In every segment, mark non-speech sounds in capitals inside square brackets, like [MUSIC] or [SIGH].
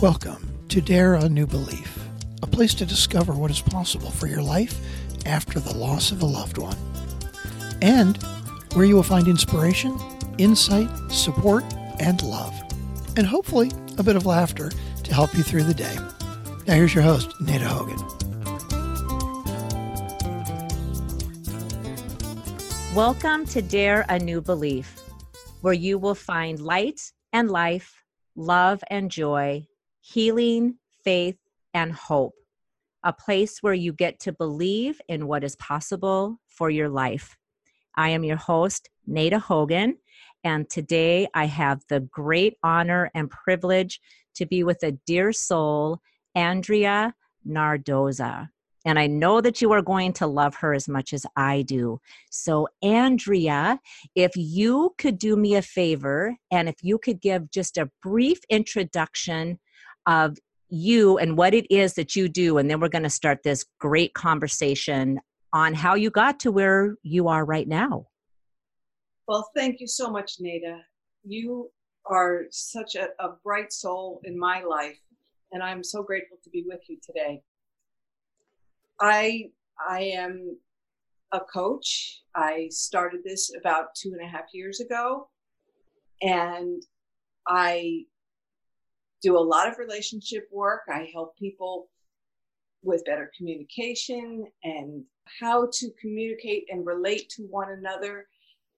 Welcome to Dare a New Belief, a place to discover what is possible for your life after the loss of a loved one, and where you will find inspiration, insight, support, and love, and hopefully a bit of laughter to help you through the day. Now, here's your host, Nada Hogan. Welcome to Dare a New Belief, where you will find light and life, love and joy healing, faith, and hope. A place where you get to believe in what is possible for your life. I am your host, Nada Hogan, and today I have the great honor and privilege to be with a dear soul, Andrea Nardoza. And I know that you are going to love her as much as I do. So, Andrea, if you could do me a favor and if you could give just a brief introduction of you and what it is that you do. And then we're going to start this great conversation on how you got to where you are right now. Well, thank you so much, Nada. You are such a, a bright soul in my life, and I'm so grateful to be with you today. I I am a coach. I started this about two and a half years ago, and I do a lot of relationship work. I help people with better communication and how to communicate and relate to one another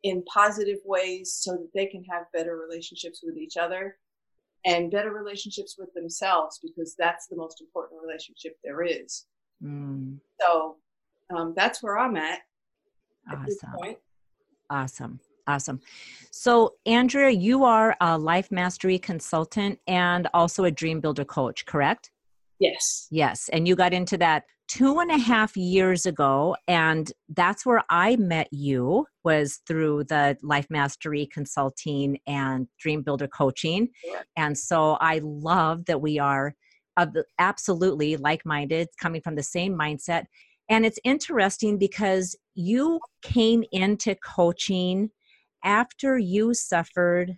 in positive ways so that they can have better relationships with each other and better relationships with themselves because that's the most important relationship there is. Mm. So um, that's where I'm at. Awesome. Awesome. Awesome. So, Andrea, you are a life mastery consultant and also a dream builder coach, correct? Yes. Yes. And you got into that two and a half years ago and that's where i met you was through the life mastery consulting and dream builder coaching Yeah. and so i love that we are absolutely like-minded coming from the same mindset and it's interesting because you came into coaching after you suffered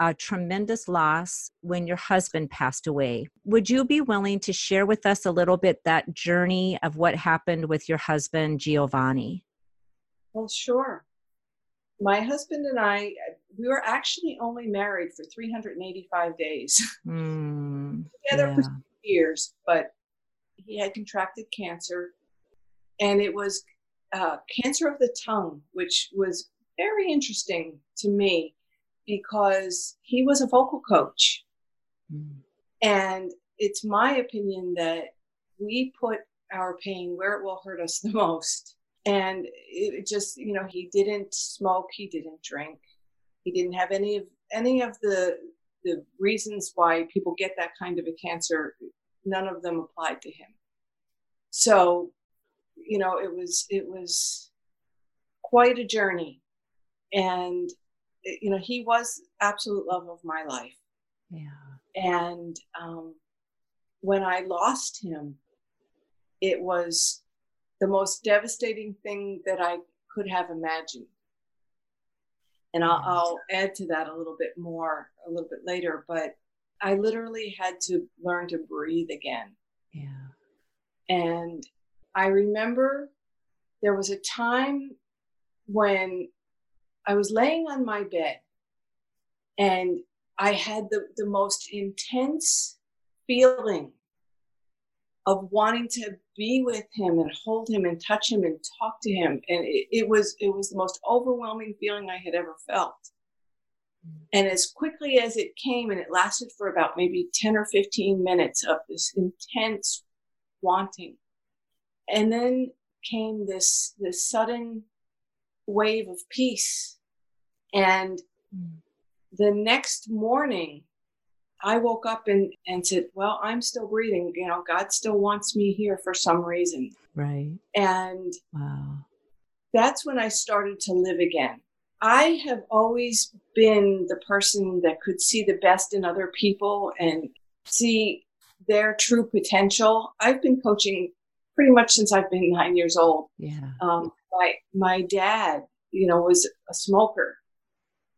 a tremendous loss when your husband passed away. Would you be willing to share with us a little bit that journey of what happened with your husband, Giovanni? Well, sure. My husband and I, we were actually only married for 385 days. [LAUGHS] Mm, Together yeah. for years, but he had contracted cancer, and it was uh, cancer of the tongue, which was very interesting to me because he was a vocal coach. Mm. And it's my opinion that we put our pain where it will hurt us the most. And it just, you know, he didn't smoke, he didn't drink, he didn't have any of any of the the reasons why people get that kind of a cancer. None of them applied to him. So, you know, it was it was quite a journey and you know he was absolute love of my life. Yeah. And um, when i lost him it was the most devastating thing that i could have imagined. And I'll, I'll add to that a little bit more a little bit later but i literally had to learn to breathe again. Yeah. And i remember there was a time when I was laying on my bed and I had the, the most intense feeling of wanting to be with him and hold him and touch him and talk to him. And it, it was it was the most overwhelming feeling I had ever felt. And as quickly as it came, and it lasted for about maybe 10 or 15 minutes of this intense wanting. And then came this this sudden wave of peace. And mm. the next morning, I woke up and, and said, Well, I'm still breathing. You know, God still wants me here for some reason. Right. And wow. that's when I started to live again. I have always been the person that could see the best in other people and see their true potential. I've been coaching pretty much since I've been nine years old. Yeah. Um, my my dad, you know, was a smoker,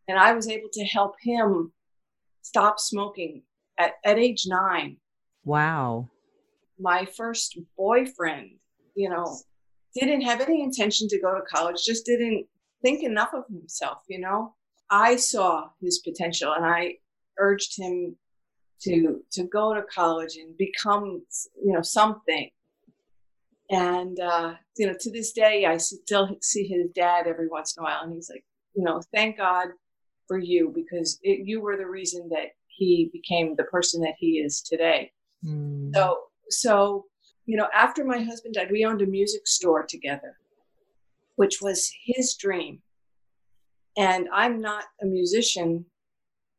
and I was able to help him stop smoking at, at age nine. Wow. My first boyfriend, you know, didn't have any intention to go to college, just didn't think enough of himself, you know. I saw his potential and I urged him to to go to college and become you know something and uh, you know to this day i still see his dad every once in a while and he's like you know thank god for you because it, you were the reason that he became the person that he is today mm. so so you know after my husband died we owned a music store together which was his dream and i'm not a musician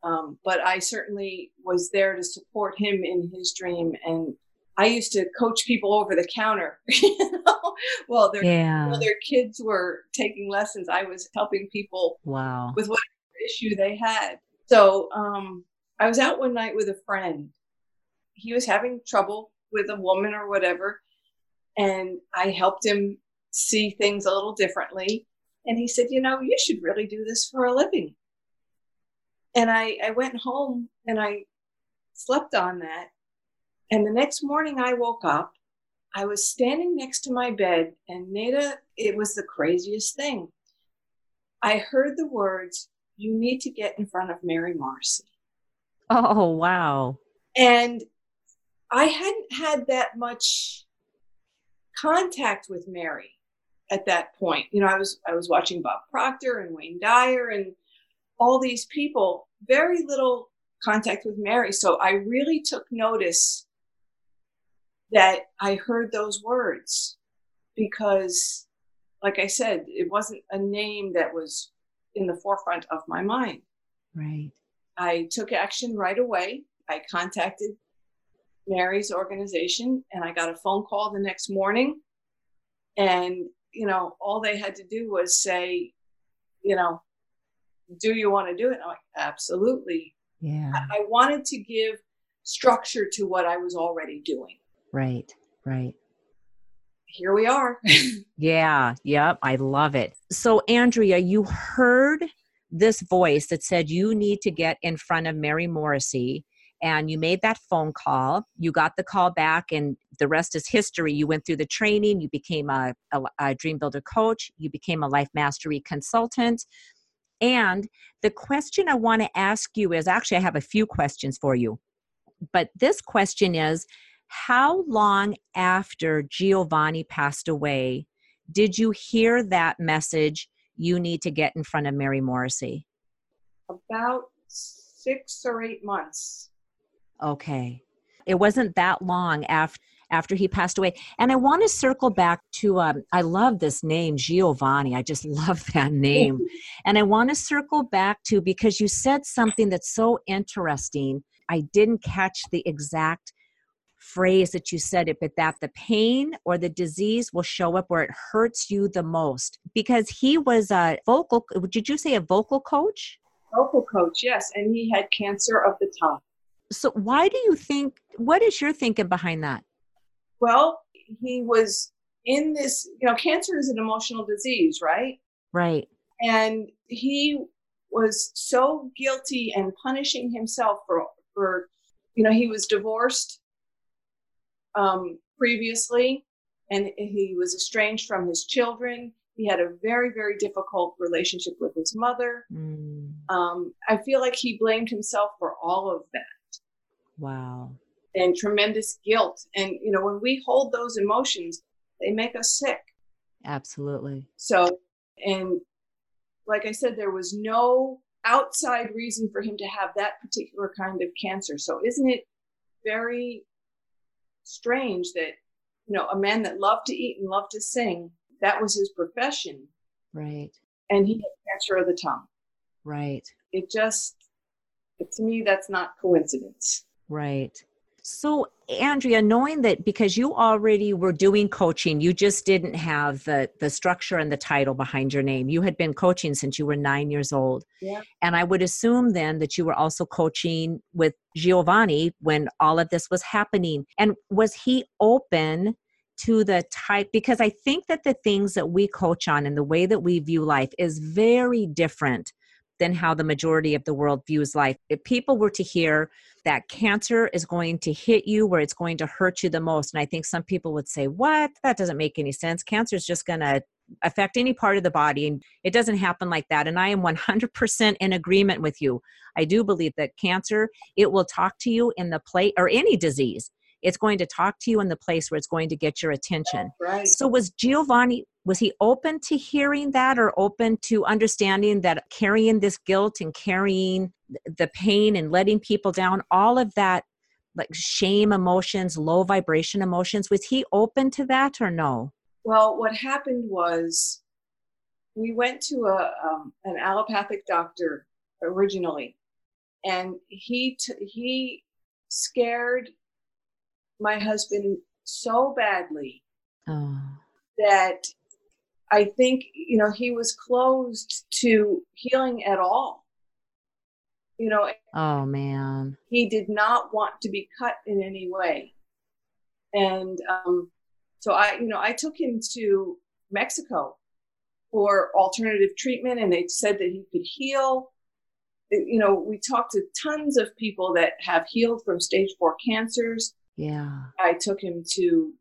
um, but I certainly was there to support him in his dream. And I used to coach people over the counter, [LAUGHS] you know, while their, yeah. while their kids were taking lessons. I was helping people wow. with whatever issue they had. So um, I was out one night with a friend. He was having trouble with a woman or whatever. And I helped him see things a little differently. And he said, You know, you should really do this for a living and I, I went home and I slept on that. And the next morning I woke up. I was standing next to my bed, and Nada, it was the craziest thing. I heard the words, You need to get in front of Mary Morrissey. Oh, wow. And I hadn't had that much contact with Mary at that point. You know, I was I was watching Bob Proctor and Wayne Dyer and all these people, very little contact with Mary. So I really took notice that I heard those words because, like I said, it wasn't a name that was in the forefront of my mind. Right. I took action right away. I contacted Mary's organization and I got a phone call the next morning. And, you know, all they had to do was say, you know, do you want to do it? I'm like, absolutely. Yeah. I, I wanted to give structure to what I was already doing. Right, right. Here we are. [LAUGHS] yeah, yep. I love it. So, Andrea, you heard this voice that said you need to get in front of Mary Morrissey and you made that phone call you got the call back and the rest is history you went through the training you became a, a, a, dream builder coach you became a life mastery consultant and the question I want to ask you is actually, I have a few questions for you. But this question is How long after Giovanni passed away did you hear that message? You need to get in front of Mary Morrissey. About six or eight months. Okay. It wasn't that long after after he passed away. And I want to circle back to, um, I love this name, Giovanni. I just [LAUGHS] love that name. [LAUGHS] and I want to circle back to because you said something that's so interesting. I didn't catch the exact phrase that you said it, but that the pain or the disease will show up where it hurts you the most. Because he was a vocal, did you say a vocal coach? Vocal coach, yes. And he had cancer of the tongue. So, why do you think, what is your thinking behind that? Well, he was in this, you know, cancer is an emotional disease, right? Right. And he was so guilty and punishing himself for for you know, he was divorced um previously and he was estranged from his children. He had a very, very difficult relationship with his mother. Mm. Um, I feel like he blamed himself for all of that. Wow and tremendous guilt. And, you know, when we hold those emotions, they make us sick. Absolutely. So, and like I said, there was no outside reason for him to have that particular kind of cancer. So, isn't it very strange that, you know, a man that loved to eat and loved to sing, that was his profession. Right. And he had cancer of the tongue. Right. It just, to me, that's not coincidence. Right. So, Andrea, knowing that because you already were doing coaching, you just didn't have the the structure and the title behind your name. You had been coaching since you were nine years old, yeah. and I would assume then that you were also coaching with Giovanni when all of this was happening. And was he open to the type? Because I think that the things that we coach on and the way that we view life is very different than how the majority of the world views life. If people were to hear that cancer is going to hit you where it's going to hurt you the most, and I think some people would say, What? That doesn't make any sense. Cancer is just going to affect any part of the body, and it doesn't happen like that. And I am 100% in agreement with you. I do believe that cancer, it will talk to you in the place, or any disease it's going to talk to you in the place where it's going to get your attention. Right. So was Giovanni was he open to hearing that or open to understanding that carrying this guilt and carrying the pain and letting people down all of that like shame emotions low vibration emotions was he open to that or no well what happened was we went to a um, an allopathic doctor originally and he t- he scared my husband so badly oh. that I think, you know, he was closed to healing at all. You know, oh man. He did not want to be cut in any way. And um, so I, you know, I took him to Mexico for alternative treatment and they said that he could heal. You know, we talked to tons of people that have healed from stage four cancers yeah. I took him to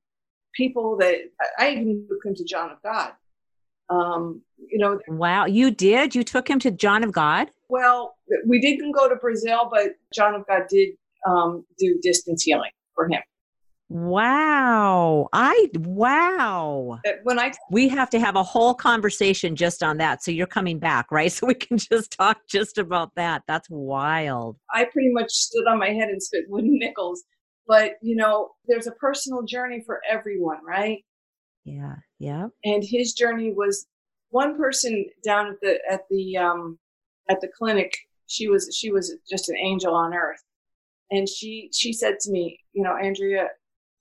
people that I even took him to John of God. Um, you know. Wow, you did? You took him to John of God? Well, we didn't go to Brazil, but John of God did um, do distance healing for him. Wow. I wow. When I We have to have a whole conversation just on that. So you're coming back, right? [LAUGHS] So we can just talk just about that. That's wild. I pretty much stood on my head and spit wooden nickels but you know there's a personal journey for everyone right? Yeah yeah and his journey was one person down at the at the um at the clinic she was she was just an angel on earth. And she she said to me you know andrea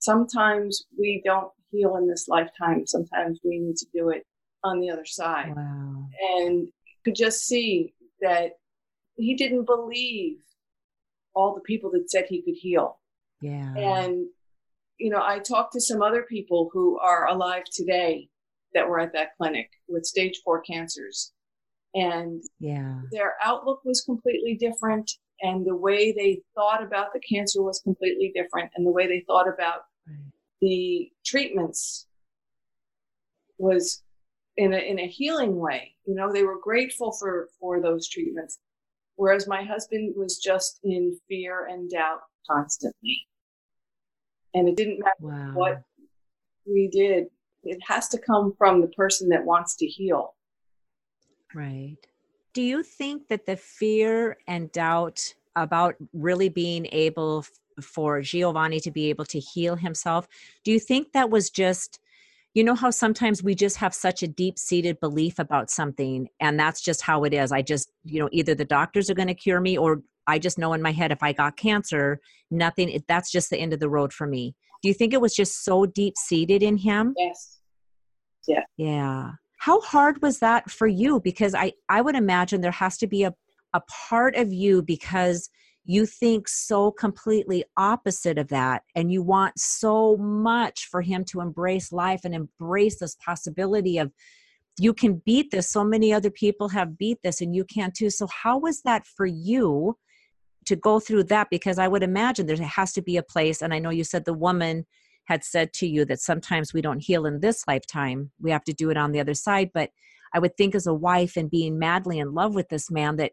sometimes we don't heal in this lifetime. Sometimes we need to do it on the other side. Wow. and could just see that he didn't believe all the people that said he could heal yeah. And, you know, I talked to some other people who are alive today that were at that clinic with stage four cancers. And yeah, their outlook was completely different. And the way they thought about the cancer was completely different. And the way they thought about right. the treatments was in a, in a healing way. You know, they were grateful for, for those treatments. Whereas my husband was just in fear and doubt constantly and it didn't matter wow. what we did. It has to come from the person that wants to heal. Right. Do you think that the fear and doubt about really being able for Giovanni to be able to heal himself do you think that was just you know how sometimes we just have such a deep seated belief about something and that's just how it is. I just you know either the doctors are going to cure me or I just know in my head if I got cancer, nothing, that's just the end of the road for me. Do you think it was just so deep seated in him? Yes. Yeah. Yeah. How hard was that for you? Because I, I would imagine there has to be a, a part of you because you think so completely opposite of that and you want so much for him to embrace life and embrace this possibility of you can beat this so many other people have beat this and you can too so how was that for you to go through that because I would imagine there has to be a place. And I know you said the woman had said to you that sometimes we don't heal in this lifetime, we have to do it on the other side. But I would think as a wife and being madly in love with this man that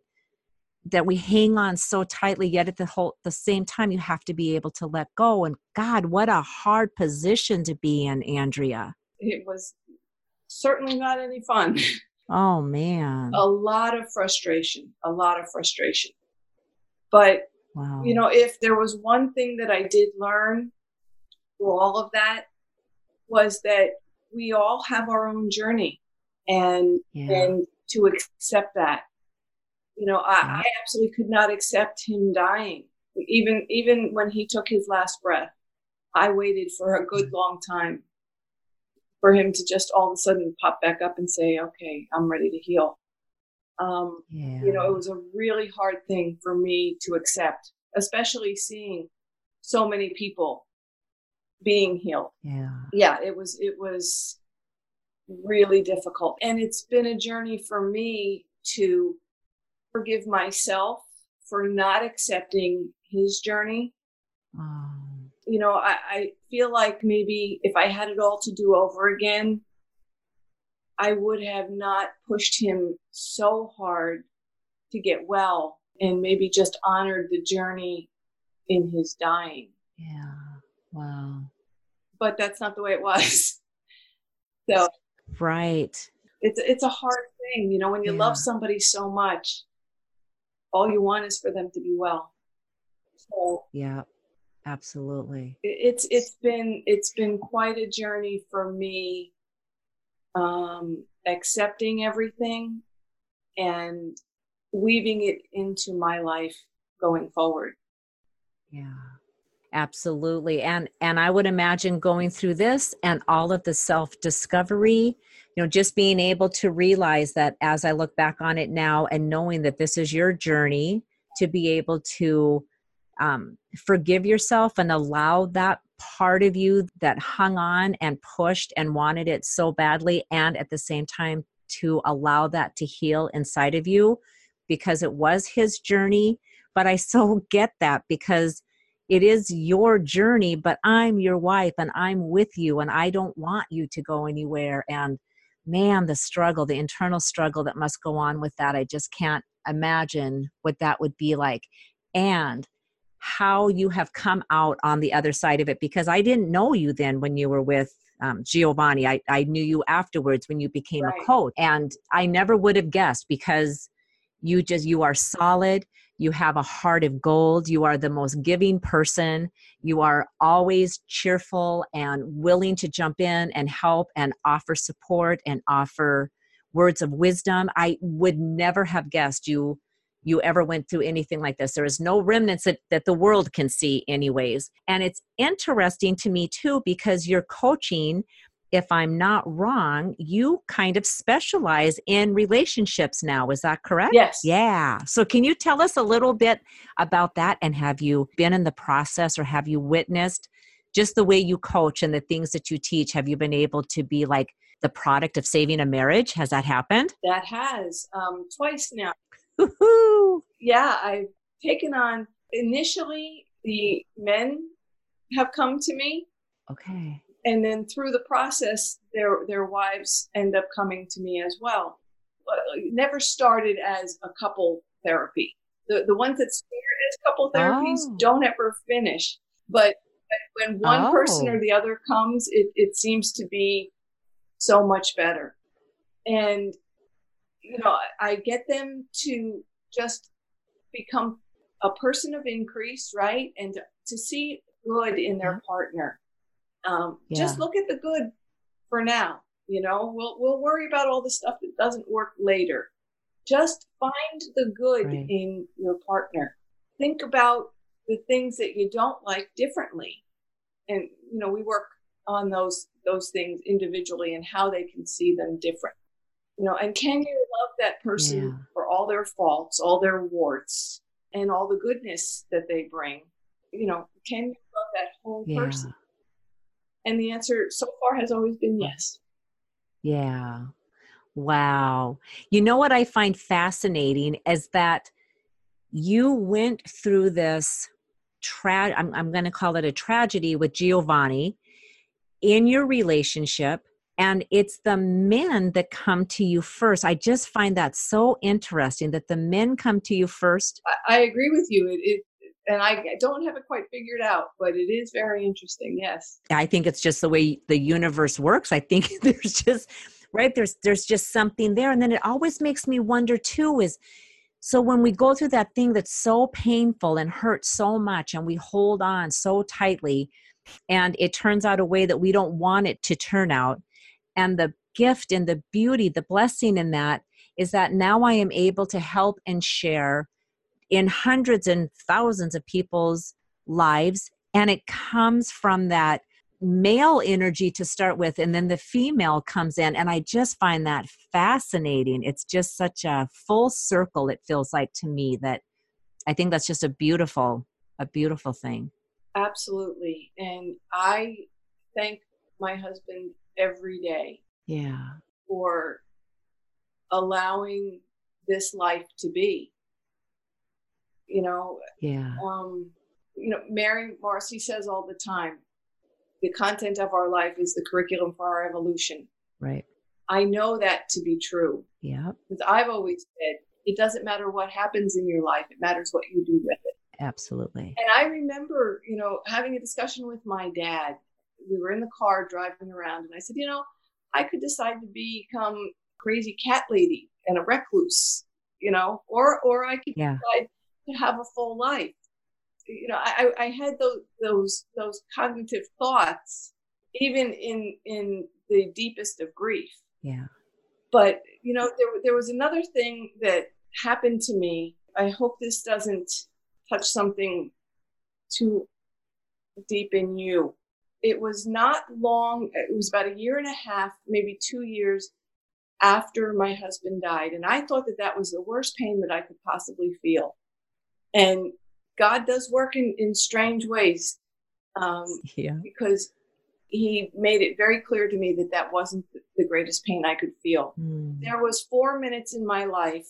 that we hang on so tightly yet at the whole the same time you have to be able to let go and god what a hard position to be in andrea it was certainly not any fun [LAUGHS] oh man a lot of frustration a lot of frustration but wow. you know, if there was one thing that I did learn through all of that was that we all have our own journey and yeah. and to accept that. You know, I, yeah. I absolutely could not accept him dying. Even even when he took his last breath, I waited for a good mm. long time for him to just all of a sudden pop back up and say, "Okay, I'm ready to heal." Um, yeah. You know, it was a really hard thing for me to accept, especially seeing so many people being healed. Yeah. Yeah, it was it was really difficult. And it's been a journey for me to forgive myself for not accepting his journey. Oh. You know, I, I feel like maybe if I had it all to do over again, I would have not pushed him so hard to get well and maybe just honored the journey in his dying. Yeah. Wow. But that's not the way it was. [LAUGHS] so right. It's it's a hard thing, you know, when you yeah. love somebody so much, all you want is for them to be well. So Yeah. Absolutely. It's it's been it's been quite a journey for me um accepting everything and weaving it into my life going forward. Yeah. Absolutely. And and I would imagine going through this and all of the self-discovery, you know, just being able to realize that as I look back on it now and knowing that this is your journey to be able to um, forgive yourself and allow that part of you that hung on and pushed and wanted it so badly and at the same time to allow that to heal inside of you because it was his journey. But i so [LAUGHS] get that because it is your journey but i'm your wife and i'm with you and i don't want you to go anywhere. And man the struggle the internal struggle that must go on with that i just can't imagine what that would be like. And how you have come out on the other side of it because i didn't know you then when you were with um, giovanni I, I knew you afterwards when you became right. a coach and i never would have guessed because you just you are solid you have a heart of gold you are the most giving person you are always cheerful and willing to jump in and help and offer support and offer words of wisdom i would never have guessed you you ever went through anything like this there is no remnants that, that the world can see anyways and it's interesting to me too because you're coaching if I'm not wrong, you kind of specialize in relationships now. Is that correct? Yes. Yeah. So, can you tell us a little bit about that? And have you been in the process or have you witnessed just the way you coach and the things that you teach? Have you been able to be like the product of saving a marriage? Has that happened? That has um, twice now. Yeah, I've taken on initially the men have come to me. Okay and then through the process their their wives end up coming to me as well it never started as a couple therapy the the ones that start as couple therapies oh. don't ever finish but when one oh. person or oh. the other comes it, it seems to be so much better and you know i get them to just become a person of increase right and to, to see good in their partner um, yeah. Just look at the good for now. You know, we'll we'll worry about all the stuff that doesn't work later. Just find the good right. in your partner. Think about the things that you don't like differently, and you know, we work on those those things individually and how they can see them different. You know, and can you that person yeah. for all their faults, all their warts, and all the goodness that they bring? You know, can you love that whole yeah. person? And the answer so far has always been yes. Yeah. Wow. You know what I find fascinating is that you went through this tra- I'm, I'm going to call it a tragedy with Giovanni in your relationship and it's the men that come to you first i just find that so interesting that the men come to you first i, agree with you it, it, and I don't have it quite figured out, but it is very interesting. Yes. I think it's just the way the universe works. I think [LAUGHS] there's just right there's there's just something there and then it always makes me wonder too is so when we go through that thing that's so painful and hurts so much and we hold on so tightly and it turns out a way that we don't want it to turn out and the gift and the beauty the blessing in that is that now I am able to help and share in hundreds and thousands of people's lives. And it comes from that male energy to start with and then the female comes in. And i just find that fascinating. It's just such a full circle it feels like to me that i think that's just a beautiful a beautiful thing. Absolutely. And i thank my husband every day yeah for allowing this life to be You know, yeah. Um, you know, Mary Morrissey says all the time, the content of our life is the curriculum for our evolution. Right. I know that to be true. Yeah. Because I've always said it doesn't matter what happens in your life, it matters what you do with it. Absolutely. And I remember, you know, having a discussion with my dad. We were in the car driving around, and I said, you know, I could decide to become crazy cat lady and a recluse, you know, or or I could yeah. decide to have a full life. You know, I, I had those those those cognitive thoughts, even in in the deepest of grief. Yeah. But you know, there there was another thing that happened to me. I hope this doesn't touch something too deep in you. It was not long, it was about a year and a half, maybe two years after my husband died. And I thought that that was the worst pain that I could possibly feel. And God does work in, in strange ways. Um, yeah. Because he made it very clear to me that that wasn't the greatest pain I could feel. Mm. There was four minutes in my life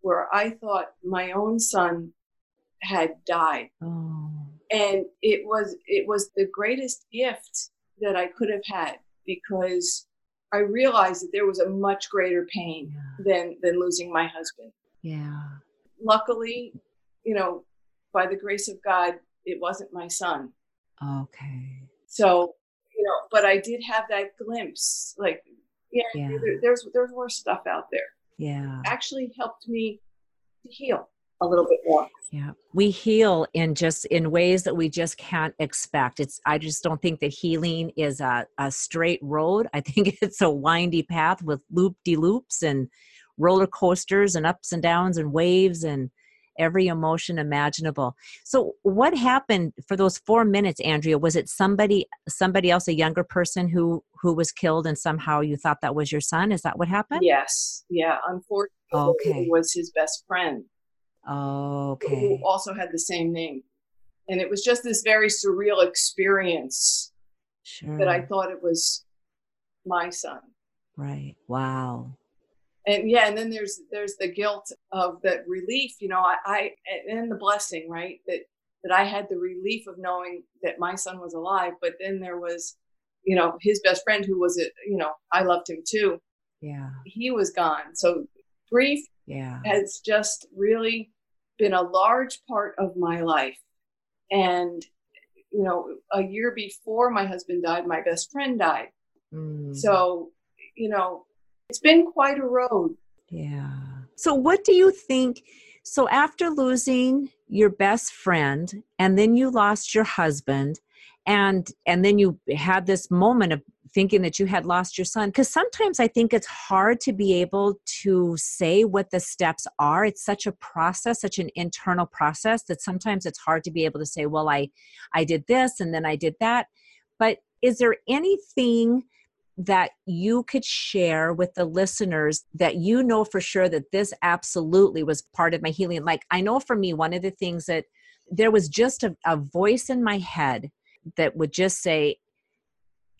where I thought my own son had died. Oh. And it was it was the greatest gift that I could have had because I realized that there was a much greater pain yeah. than than losing my husband. Yeah. Luckily, you know, by the grace of God, it wasn't my son. Okay. So, you know, but I did have that glimpse like yeah, yeah. There, there's there's worse stuff out there. Yeah. Actually helped me to heal a little bit more. Yeah. We heal in just in ways that we just can't expect. It's I just don't think that healing is a, a straight road. I [LAUGHS] think it's a windy path with loop de loops and roller coasters and ups and downs and waves and every emotion imaginable. So what happened for those 4 minutes Andrea? Was it somebody somebody else a younger person who who was killed and somehow you thought that was your son? Is that what happened? Yes. Yeah, unfortunately okay. it was his best friend. Oh, okay. Who also had the same name. And it was just this very surreal experience sure. that I thought it was my son. Right. Wow. And yeah, and then there's there's the guilt of that relief, you know, I, I and the blessing, right? That that I had the relief of knowing that my son was alive, but then there was, you know, his best friend who was it, you know, I loved him too. Yeah. He was gone. So grief yeah. has just really been a large part of my life. And, you know, a year before my husband died, my best friend died. Mm. So, you know, it's been quite a road. Yeah. So, what do you think? So, after losing your best friend, and then you lost your husband, and and then you had this moment of thinking that you had lost your son because sometimes i think it's hard to be able to say what the steps are. It's such a process such an internal process that sometimes it's hard to be able to say well i i did this and then i did that. But is there anything that you could share with the listeners that you know for sure that this absolutely was part of my healing? Like i know for me one of the things that there was just a, a voice in my head that would just say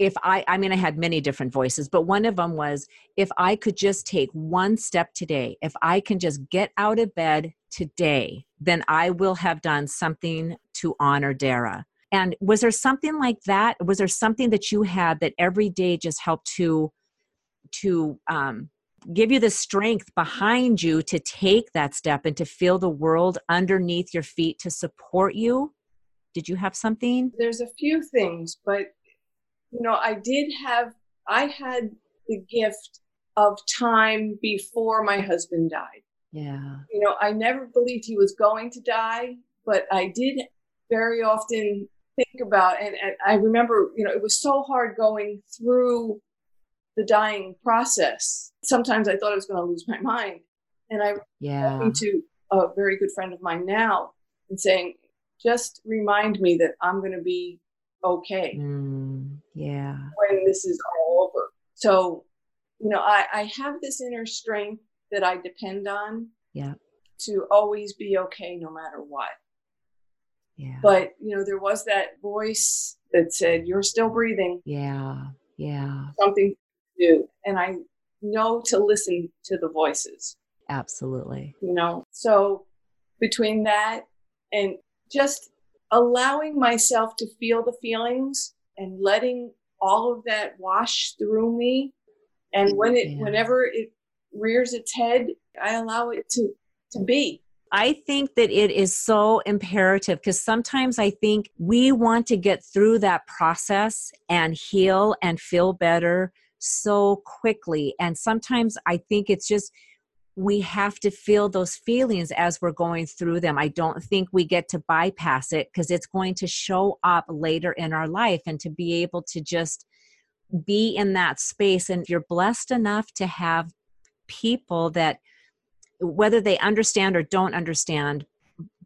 if I, I mean, I had many different voices, but one of them was if I could just take one step today, if I can just get out of bed today, then I will have done something to honor Dara. And was there something like that? Was there something that you had that every day just helped to, to um, give you the strength behind you to take that step and to feel the world underneath your feet to support you? Did you have something? There's a few things, but you know, I did have, I had the gift of time before my husband died. Yeah. You know, I never believed he was going to die, but I did very often think about, and, and I remember, you know, it was so hard going through the dying process. Sometimes I thought I was going to lose my mind. And I yeah. talking to a very good friend of mine now and saying, just remind me that I'm going to be okay. Mm, yeah. When this is all over. So, you know, I, I have this inner strength that I depend on. Yeah. To always be okay no matter what. Yeah. But, you know, there was that voice that said, You're still breathing. Yeah. Yeah. Something to do. And I know to listen to the voices. Absolutely. You know, so between that and just allowing myself to feel the feelings and letting all of that wash through me. And mm, when it, yeah. whenever it rears its head, I allow it to, to be. I think that it is so imperative because sometimes I think we want to get through that process and heal and feel better so quickly. And sometimes I think it's just we have to feel those feelings as we're going through them. I don't think we get to bypass it because it's going to show up later in our life and to be able to just be in that space. And you're blessed enough to have people that whether they understand or don't understand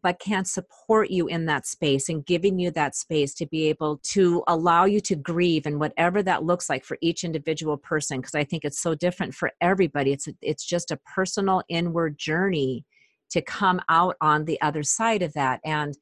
but can't support you in that space and giving you that space to be able to allow you to grieve and whatever that looks like for each individual person because i think it's so different for everybody. It's it's just a personal inward journey to come out on the other side of that and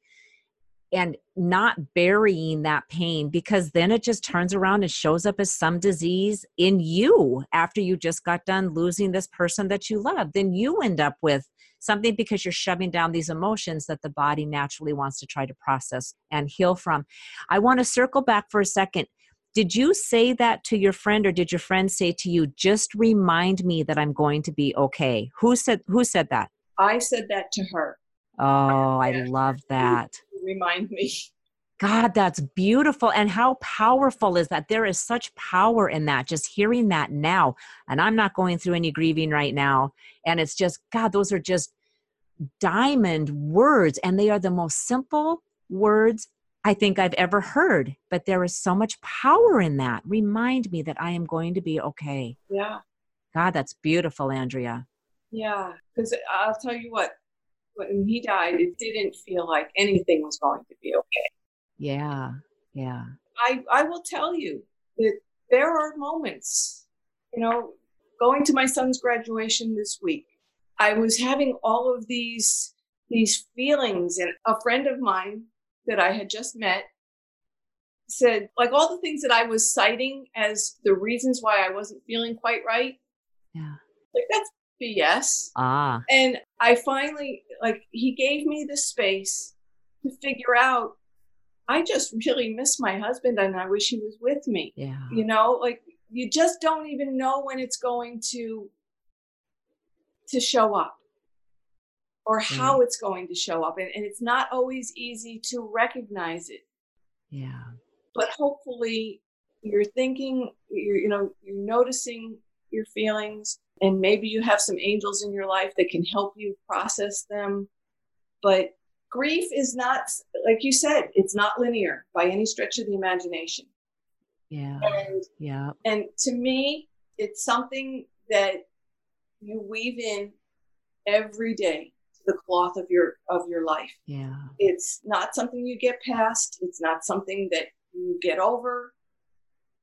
and not burying that pain because then it just turns around and shows up as some disease in you after you just got done losing this person that you love. Then you end up with something because you're shoving down these emotions that the body naturally wants to try to process and heal from. I want to circle back for a second. Did you say that to your friend or did your friend say to you just remind me that i'm going to be okay who said who said that? I said that to her. Oh i love that. remind me. God, that's beautiful. And how powerful is that? There is such power in that, just hearing that now. And I'm not going through any grieving right now. And it's just, God, those are just diamond words. And they are the most simple words I think I've ever heard. But there is so much power in that. Remind me that I am going to be okay. Yeah. God, that's beautiful, Andrea. Yeah. Because I'll tell you what, when he died, it didn't feel like anything was going to be okay. Yeah, yeah. I, I will tell you that there are moments, you know, going to my son's graduation this week, I was having all of these these feelings, and a friend of mine that I had just met said, like all the things that I was citing as the reasons why I wasn't feeling quite right. Yeah. Like that's BS. Ah. And I finally, like, he gave me the space to figure out I just really miss my husband and I wish he was with me. Yeah. You know, like, you just don't even know when it's going to to show up or how it's going to show up and, and it's not always easy to recognize it yeah but hopefully you're thinking you're you know you're noticing your feelings and maybe you have some angels in your life that can help you process them but grief is not like you said it's not linear by any stretch of the imagination yeah and, yeah and to me it's something that you weave in every day to the cloth of your of your life yeah it's not something you get past it's not something that you get over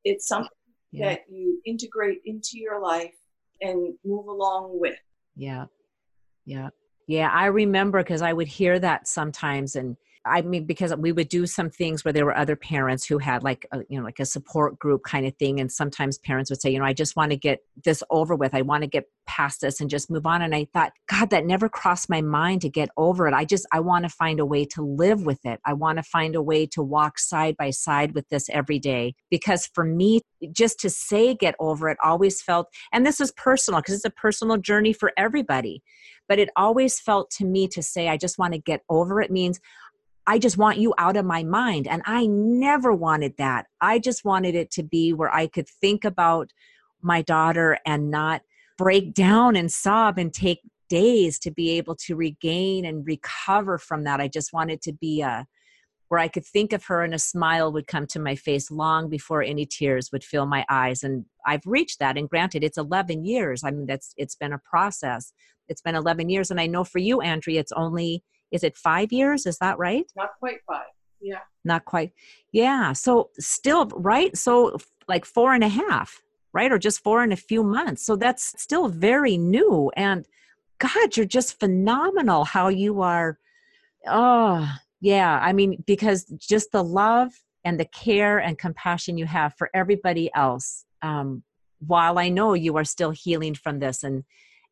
it's something yeah. that you integrate into your life and move along with. Yeah. Yeah. Yeah. I remember because I would hear that sometimes and I mean, because we would do some things where there were other parents who had like, a, you know, like a support group kind of thing. And sometimes parents would say, you know, I just want to get this over with. I want to get past this and just move on. And I thought, God, that never crossed my mind to get over it. I just, I want to find a way to live with it. I want to find a way to walk side by side with this every day. Because for me, just to say get over it always felt, and this is personal because it's a personal journey for everybody but it always felt to me to say i just want to get over it means I just want you out of my mind. And I never wanted that. I just wanted it to be where I could think about my daughter and not break down and sob and take days to be able to regain and recover from that. I just wanted to be a where I could think of her and a smile would come to my face long before any tears would fill my eyes. And I've reached that. And granted, it's 11 years. I mean, that's it's been a process. It's been 11 years. And I know for you, Andrea, it's only is it five years? Is that right? Not quite five. Yeah. Not quite. Yeah. So still, right? So like four and a half, right? Or just four and a few months. So that's still very new. And God, you're just phenomenal how you are. Oh, yeah. I mean, because just the love and the care and compassion you have for everybody else. Um, while I know you are still healing from this and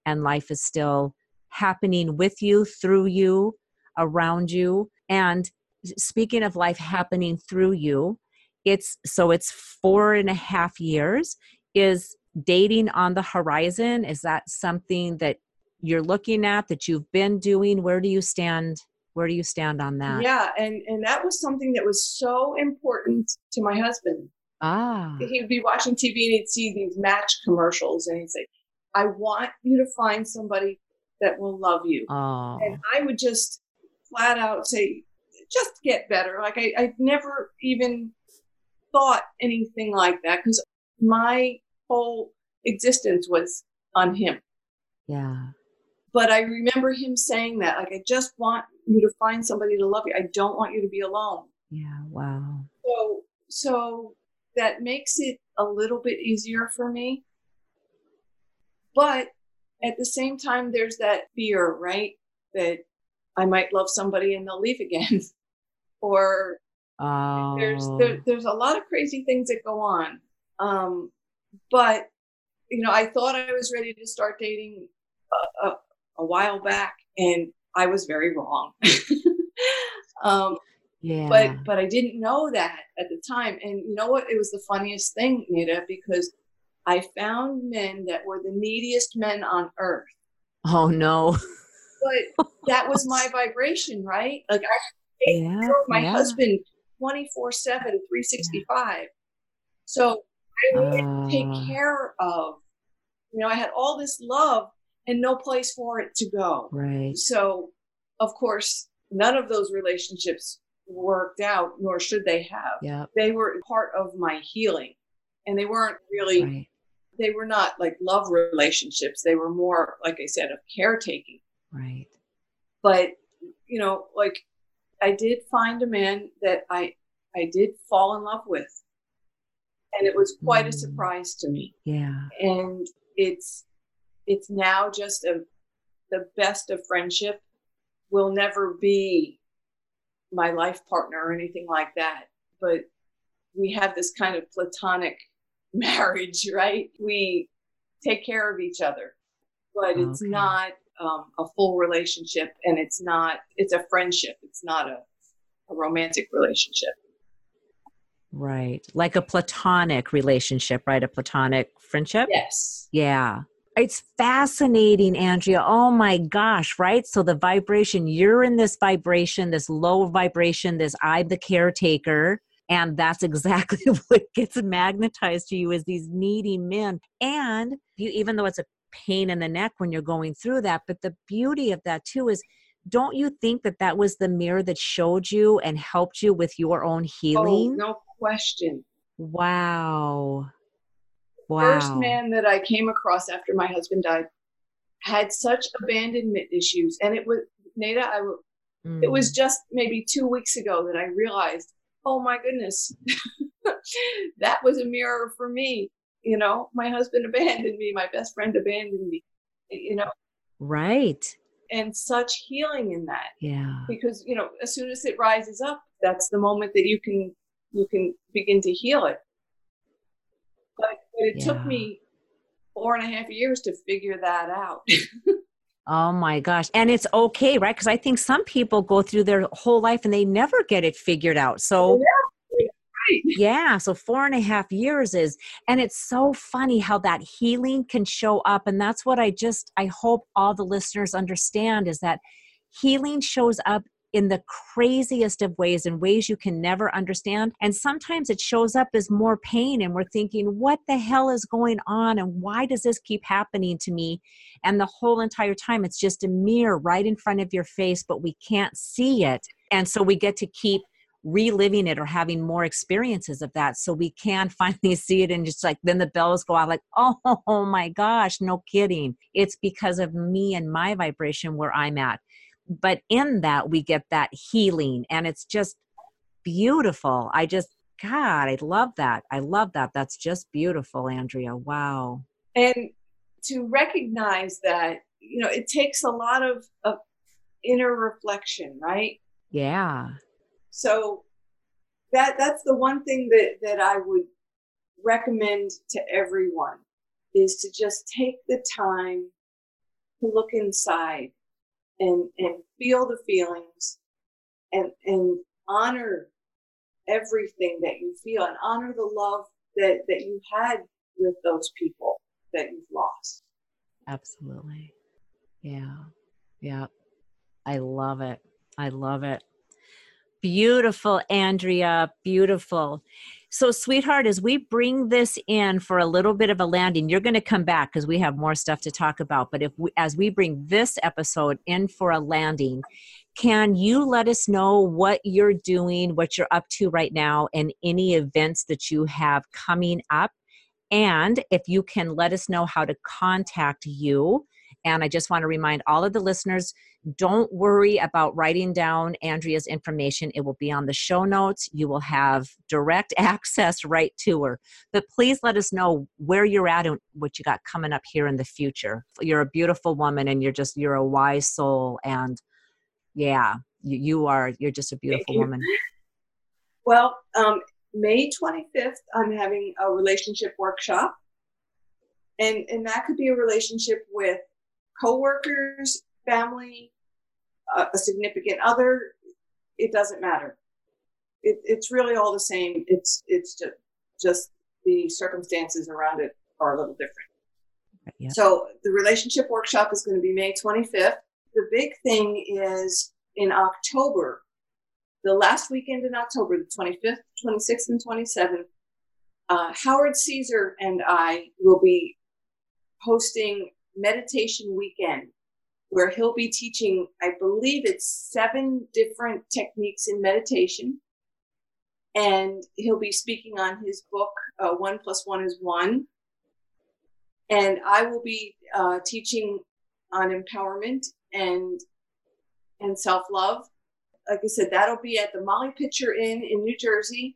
and life is still happening with you through you around you. And speaking of life happening through you, it's so it's four and a half years. Is dating on the horizon? Is that something that you're looking at that you've been doing? Where do you stand? Where do you stand on that? Yeah, and and that was something that was so important to my husband. Ah. He would be watching TV and he'd see these match commercials and he'd say, I want you to find somebody that will love you. Oh. And I would just flat out say, just get better. Like I, I never even thought anything like that because my whole existence was on him. Yeah. But I remember him saying that, like, I just want you to find somebody to love you. I don't want you to be alone. Yeah. Wow. So, so that makes it a little bit easier for me. But at the same time, there's that fear, right? That I might love somebody and they'll leave again. [LAUGHS] or oh. there's there, there's a lot of crazy things that go on. Um, but you know, I thought I was ready to start dating a, a, a while back, and I was very wrong. [LAUGHS] um, yeah. But but I didn't know that at the time. And you know what? It was the funniest thing, Nada, because I found men that were the neediest men on earth. Oh no. [LAUGHS] But that was my [LAUGHS] vibration, right? Like I yeah, my yeah. husband 24 7, 365. So I needed to take Uh. care of, you know, I had all this love and no place for it to go. Right. So, of course, none of those relationships worked out, nor should they have. Yeah. They were part of my healing. And they weren't really, Right. they were not like love relationships. They were more, like I said, of caretaking. Right. But, you know, like I did find a man that I, I did fall in love with. And it was quite a Mm. surprise to me. Yeah. And it's, it's now just a, the best of friendship will never be my life partner or anything like that. But we have this kind of platonic [LAUGHS] marriage, right? We take care of each other, but it's not um, a full relationship and it's not, it's a friendship. It's not a, a romantic relationship. Right. Like a platonic relationship, right? A platonic friendship? Yes. Yeah. It's fascinating, Andrea. Oh my gosh, right? So the vibration, you're in this vibration, this low vibration, this I'm the caretaker. And that's [LAUGHS] exactly what gets magnetized to you is these needy men. And you, even though it's a pain in the neck when you're going through that, but the beauty of that too is don't you think that that was the mirror that showed you and helped you with your own Oh, healing? no question. Wow. Wow. First man that I came across after my husband died had such abandonment issues. And it was, Nada, I, w- it Mm. was just maybe two weeks ago that I realized, oh my goodness, [LAUGHS] that was a mirror for me. You know, my husband [LAUGHS] abandoned me, my best friend abandoned me, you know, right. and such healing in that Yeah. because, you know, as soon as it rises up, that's the moment that you can, you can begin to heal it. But, but it took me four and a half years to figure that out. [LAUGHS] Oh my gosh. And it's okay, right? Because I think some people go through their whole life and they never get it figured out. So, yeah. So, four and a half years is, and it's so funny how that healing can show up. And that's what I just, I hope all the listeners understand is that healing shows up in the craziest of ways, in ways you can never understand. And sometimes it shows up as more pain, and we're thinking, what the hell is going on? And why does this keep happening to me? And the whole entire time, it's just a mirror right in front of your face, but we can't see it. And so we get to keep reliving it or having more experiences of that so we can [LAUGHS] finally see it and just like then the bells go out like oh, oh my gosh no kidding. It's because of me and my vibration where i'm at. But in that we get that healing and it's just beautiful. I just god i love that. I love that. That's just beautiful andrea. Wow. And to recognize that, you know, it takes a lot of, of inner reflection, right? yeah so that that's the one thing that that I would recommend to everyone is to just take the time to look inside and and feel the feelings and and honor everything that you feel and honor the love that that you had with those people that you've lost. Absolutely. Yeah. Yeah. I love it. I love it beautiful andrea beautiful so, sweetheart, as we bring this in for a little bit of a landing, you're going to come back because we have more stuff to talk about. But if we, as we bring this episode in for a landing, can you let us know what you're doing, what you're up to right now, and any events that you have coming up? And if you can let us know how to contact you. And I just want to remind all of the listeners don't worry about writing down Andrea's information. It will be on the show notes. You will have direct [LAUGHS] access right to her. But please let us know where you're at and what you got coming up here in the future. You're a beautiful woman and you're just, you're a wise soul. And yeah, you, you are, you're just a beautiful woman. Well, um, May 25th, I'm having a relationship workshop. And, and that could be a relationship with coworkers, family, uh, a significant other, it doesn't matter. It, it's really all the same. It's it's just just the circumstances around it are a little different. So the relationship workshop is going to be May 25th. The big thing is in October, the last weekend in October, the 25th, 26th, and 27th. Uh, Howard Caesar and I will be hosting meditation weekend where he'll be teaching, I believe it's seven different techniques in meditation. And he'll be speaking on his book, uh, One Plus One is One. And I will be uh, teaching on empowerment and and self love. Like I said, that'll be at the Molly Pitcher Inn in New Jersey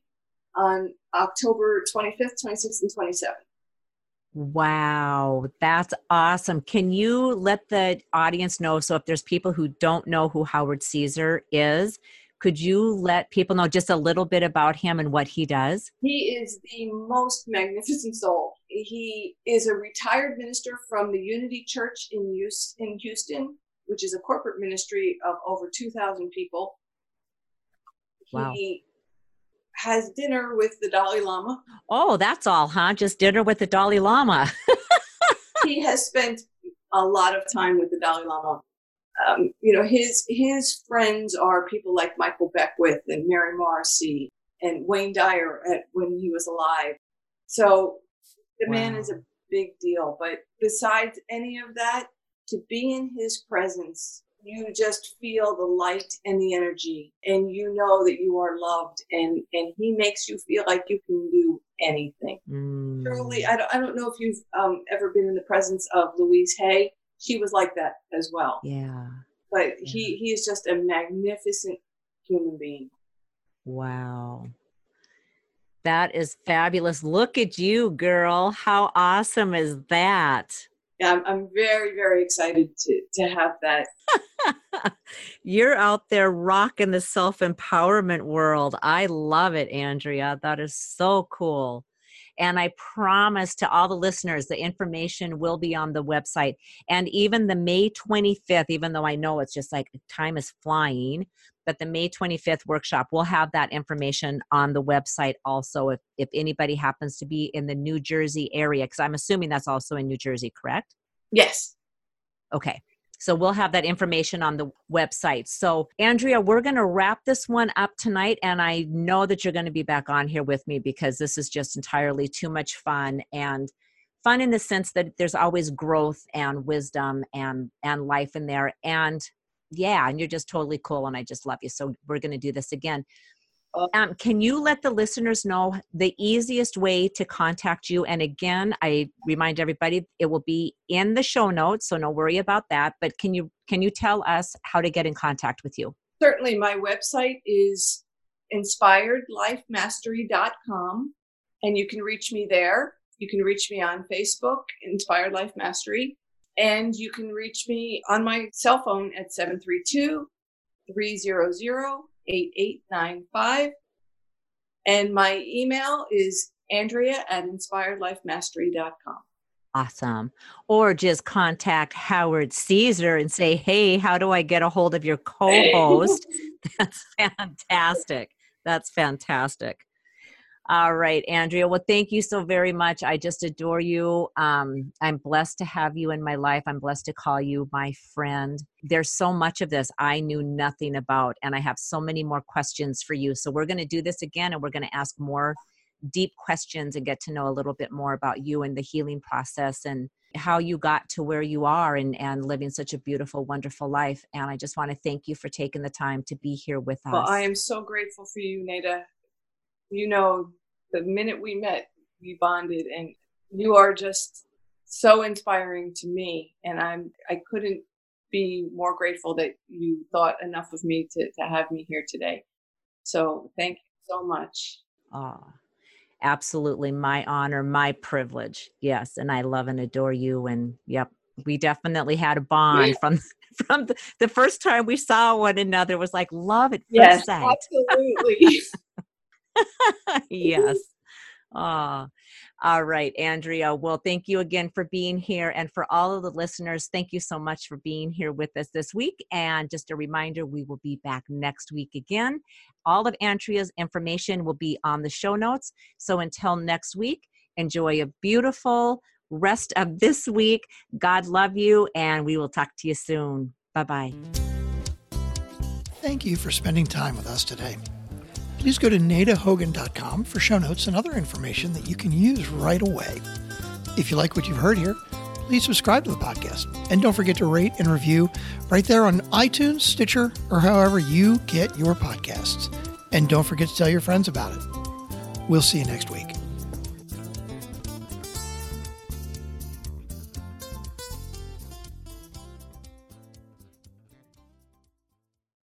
on October 25th, 26th, and 27th. Wow, that's awesome. Can you let the audience know? So, if there's people who don't know who Howard Caesar is, could you let people know just a little bit about him and what he does? He is the most magnificent soul. He is a retired minister from the Unity Church in Houston, which is a corporate ministry of over 2,000 people. Wow. He has dinner with the Dalai Lama. Oh, that's all, huh? Just dinner with the Dalai Lama. [LAUGHS] he has spent a lot of time with the Dalai Lama. Um, you know, his his friends are people like Michael Beckwith and Mary Morrissey and Wayne Dyer at, when he was alive. So the wow. man is a big deal. But besides any of that, to be in his presence you just feel the light and the energy and you know that you are loved and and he makes you feel like you can do anything. Mm. truly I don't, I don't know if you've um, ever been in the presence of louise hay. She was like that as well. Yeah. But yeah. he he is just a magnificent human being. Wow. That is fabulous. Look at you girl. How awesome is that yeah, I'm, I'm very, very excited to, to have that. [LAUGHS] You're out there rocking the self empowerment world. I love it, Andrea. That is so cool. And I promise to all the listeners, the information will be on the website. And even the May 25th, even though I know it's just like time is flying, but the May 25th workshop, we'll have that information on the website also if, if anybody happens to be in the New Jersey area, because I'm assuming that's also in New Jersey, correct? Yes. Okay. So we'll have that information on the website. So, Andrea, we're going to wrap this one up tonight. And I know that you're going to be back on here with me because this is just entirely too much fun and fun in the sense that there's always growth and wisdom and and life in there and yeah and you're just totally cool and i just love you so we're going to do this again um, can you let the listeners know the easiest way to contact you? And again, I remind everybody it will be in the show notes, so no worry about that. But can you can you tell us how to get in contact with you? Certainly, my website is inspiredlifemastery.com, and you can reach me there. You can reach me on Facebook, Inspired Life Mastery, and you can reach me on my cell phone at 732 300 8895. And my email is Andrea at inspiredlifemastery.com. awesome. Or just contact Howard Caesar and say, hey, how do I get a hold of your co host? [LAUGHS] That's fantastic. That's fantastic. All right, Andrea. Well, thank you so very much. I just adore you. Um, I'm blessed to have you in my life. I'm blessed to call you my friend. There's so much of this I knew nothing about, and I have so many more questions for you. So, we're going to do this again and we're going to ask more deep questions and get to know a little bit more about you and the healing process and how you got to where you are and, and living such a beautiful, wonderful life. And I just want to thank you for taking the time to be here with us. Well, I am so grateful for you, Nada. You know, the minute we met, we bonded, and you are just so inspiring to me. And I'm I couldn't be more grateful that you thought enough of me to, to have me here today. So thank you so much. Ah, absolutely my honor, my privilege. Yes, and I love and adore you. And yep, we definitely had a bond from [LAUGHS] from the, the, first time we saw one another. It was like love at first yes, sight. Absolutely. [LAUGHS] [LAUGHS] yes. Ah, all right, Andrea. Well, thank you again for being here. And for all of the listeners, thank you so much for being here with us this week. And just a reminder, we will be back next week again. All of Andrea's information will be on the show notes. So until next week, enjoy a beautiful rest of [LAUGHS] this week. God love you, and we will talk to you soon. Bye bye. Thank you for spending time with us today please go to nadahogan.com for show notes and other information that you can use right away. If you like what you've heard here, please subscribe to the podcast. And don't forget to rate and review right there on iTunes, Stitcher, or however you get your podcasts. And don't forget to tell your friends about it. We'll see you next week.